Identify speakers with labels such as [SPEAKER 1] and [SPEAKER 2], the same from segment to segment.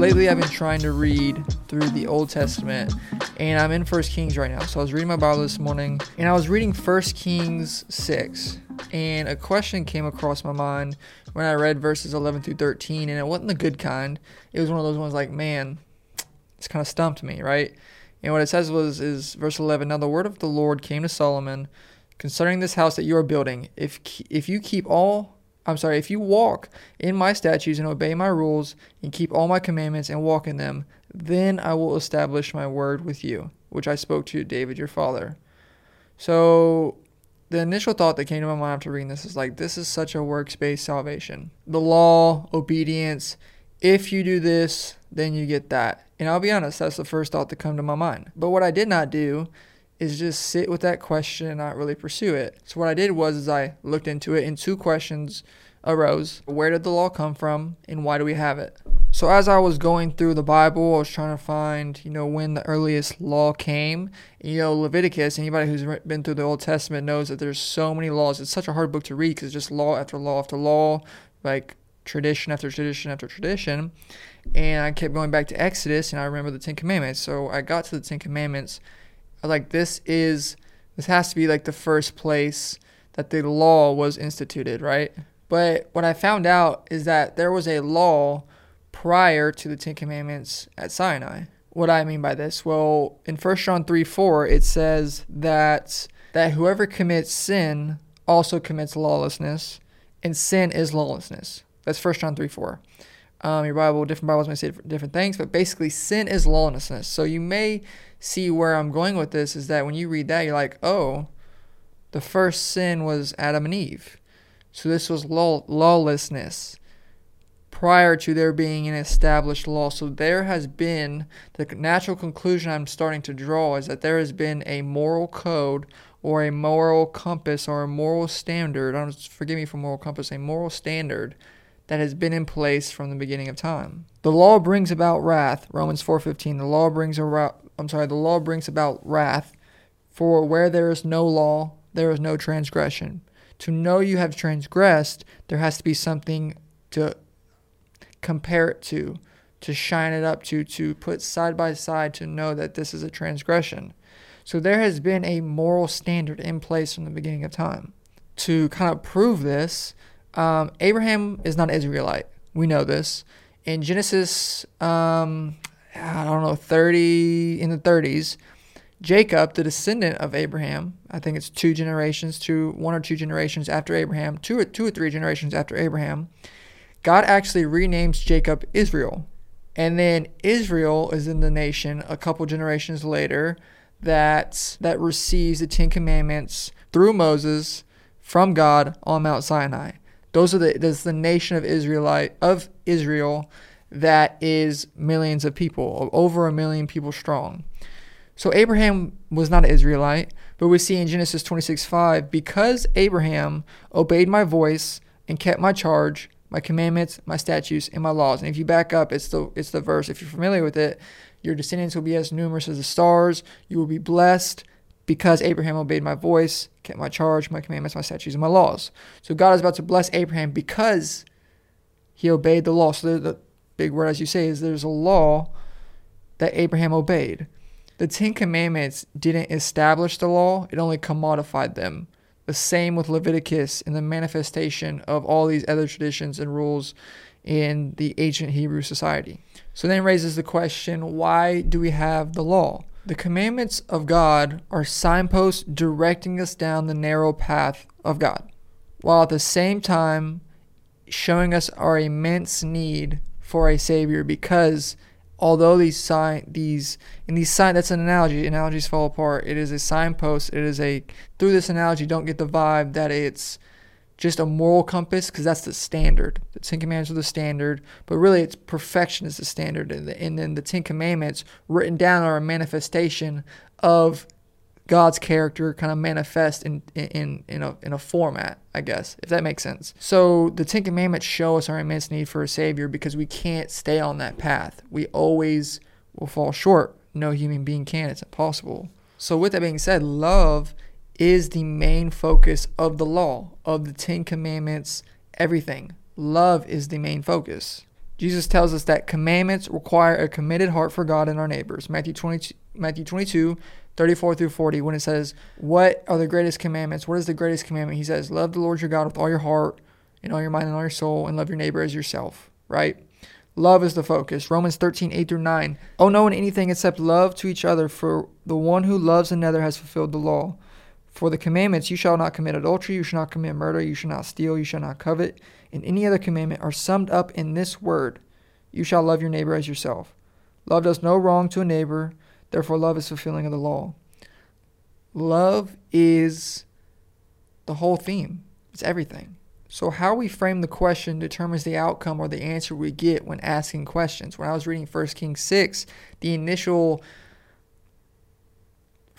[SPEAKER 1] lately I've been trying to read through the Old Testament and I'm in First Kings right now. So I was reading my Bible this morning and I was reading First Kings 6 and a question came across my mind when I read verses 11 through 13 and it wasn't the good kind. It was one of those ones like, man, it's kind of stumped me, right? And what it says was is verse 11, now the word of the Lord came to Solomon concerning this house that you are building. If if you keep all I'm sorry, if you walk in my statutes and obey my rules and keep all my commandments and walk in them, then I will establish my word with you, which I spoke to David your father. So the initial thought that came to my mind after reading this is like, this is such a works based salvation. The law, obedience, if you do this, then you get that. And I'll be honest, that's the first thought to come to my mind. But what I did not do is just sit with that question and not really pursue it. So what I did was is I looked into it and two questions arose. Where did the law come from and why do we have it? So as I was going through the Bible, I was trying to find, you know, when the earliest law came. You know, Leviticus, anybody who's been through the Old Testament knows that there's so many laws. It's such a hard book to read because it's just law after law after law, like tradition after tradition after tradition. And I kept going back to Exodus and I remember the Ten Commandments. So I got to the Ten Commandments like this is this has to be like the first place that the law was instituted, right? But what I found out is that there was a law prior to the Ten Commandments at Sinai. What do I mean by this? Well, in 1 John 3 4, it says that that whoever commits sin also commits lawlessness, and sin is lawlessness. That's 1 John 3 4. Um, your Bible, different Bibles may say different things, but basically, sin is lawlessness. So you may see where I'm going with this is that when you read that, you're like, oh, the first sin was Adam and Eve. So this was law- lawlessness prior to there being an established law. So there has been the natural conclusion I'm starting to draw is that there has been a moral code or a moral compass or a moral standard. Forgive me for moral compass, a moral standard that has been in place from the beginning of time. The law brings about wrath. Romans 4:15. The law brings about I'm sorry, the law brings about wrath, for where there is no law, there is no transgression. To know you have transgressed, there has to be something to compare it to, to shine it up to, to put side by side to know that this is a transgression. So there has been a moral standard in place from the beginning of time. To kind of prove this, um, Abraham is not an Israelite. We know this. In Genesis, um, I don't know, 30 in the 30s, Jacob, the descendant of Abraham, I think it's two generations, two one or two generations after Abraham, two or two or three generations after Abraham, God actually renames Jacob Israel. And then Israel is in the nation a couple generations later that that receives the 10 commandments through Moses from God on Mount Sinai. Those are the that's the nation of Israelite of Israel that is millions of people, over a million people strong. So Abraham was not an Israelite, but we see in Genesis 26:5, because Abraham obeyed my voice and kept my charge, my commandments, my statutes, and my laws. And if you back up, it's the it's the verse. If you're familiar with it, your descendants will be as numerous as the stars. You will be blessed because Abraham obeyed my voice, kept my charge, my commandments, my statutes, and my laws. So God is about to bless Abraham because he obeyed the law. So the, big word, as you say, is there's a law that Abraham obeyed. The Ten Commandments didn't establish the law, it only commodified them. The same with Leviticus and the manifestation of all these other traditions and rules in the ancient Hebrew society. So then raises the question why do we have the law? The commandments of God are signposts directing us down the narrow path of God, while at the same time showing us our immense need for a savior because although these sign these in these sign that's an analogy analogies fall apart. It is a signpost it is a through this analogy don't get the vibe that it's just a moral compass because that's the standard the ten commandments are the standard but really it's perfection is the standard and, the, and then the ten commandments written down are a manifestation of God's character kind of manifest in in in a in a format, I guess, if that makes sense. So the Ten Commandments show us our immense need for a Savior because we can't stay on that path. We always will fall short. No human being can. It's impossible. So with that being said, love is the main focus of the law, of the Ten Commandments, everything. Love is the main focus. Jesus tells us that commandments require a committed heart for God and our neighbors. Matthew 22, Matthew 22 34 through 40, when it says, What are the greatest commandments? What is the greatest commandment? He says, Love the Lord your God with all your heart and all your mind and all your soul, and love your neighbor as yourself, right? Love is the focus. Romans 13, 8 through 9. Oh, no one anything except love to each other, for the one who loves another has fulfilled the law. For the commandments, you shall not commit adultery, you shall not commit murder, you shall not steal, you shall not covet, and any other commandment are summed up in this word You shall love your neighbor as yourself. Love does no wrong to a neighbor, therefore, love is fulfilling of the law. Love is the whole theme, it's everything. So, how we frame the question determines the outcome or the answer we get when asking questions. When I was reading 1 Kings 6, the initial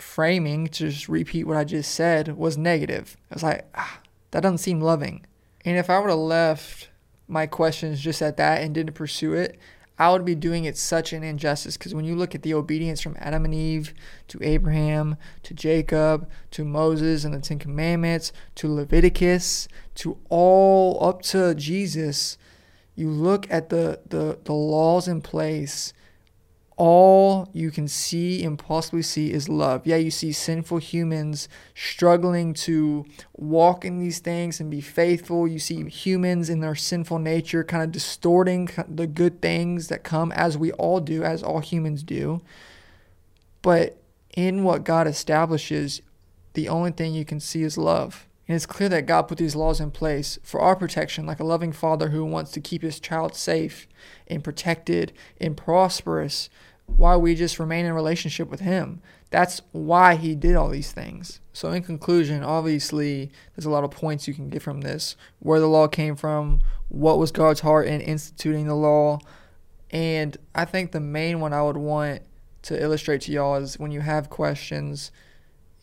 [SPEAKER 1] framing, to just repeat what I just said, was negative. I was like, ah, that doesn't seem loving. And if I would have left my questions just at that and didn't pursue it, I would be doing it such an injustice because when you look at the obedience from Adam and Eve to Abraham to Jacob to Moses and the Ten Commandments to Leviticus to all up to Jesus, you look at the, the, the laws in place all you can see and possibly see is love. Yeah, you see sinful humans struggling to walk in these things and be faithful. You see humans in their sinful nature kind of distorting the good things that come, as we all do, as all humans do. But in what God establishes, the only thing you can see is love. And it's clear that God put these laws in place for our protection, like a loving father who wants to keep his child safe and protected and prosperous why we just remain in relationship with him. That's why he did all these things. So in conclusion, obviously there's a lot of points you can get from this. Where the law came from, what was God's heart in instituting the law, and I think the main one I would want to illustrate to y'all is when you have questions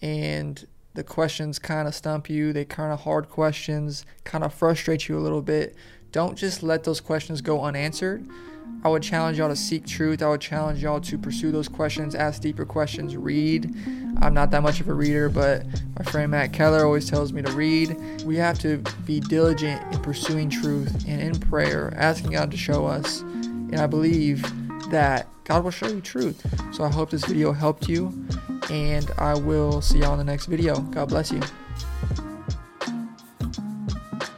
[SPEAKER 1] and the questions kind of stump you, they kind of hard questions, kind of frustrate you a little bit. Don't just let those questions go unanswered I would challenge y'all to seek truth. I would challenge y'all to pursue those questions, ask deeper questions, read. I'm not that much of a reader, but my friend Matt Keller always tells me to read. We have to be diligent in pursuing truth and in prayer, asking God to show us. And I believe that God will show you truth. So I hope this video helped you, and I will see y'all in the next video. God bless you.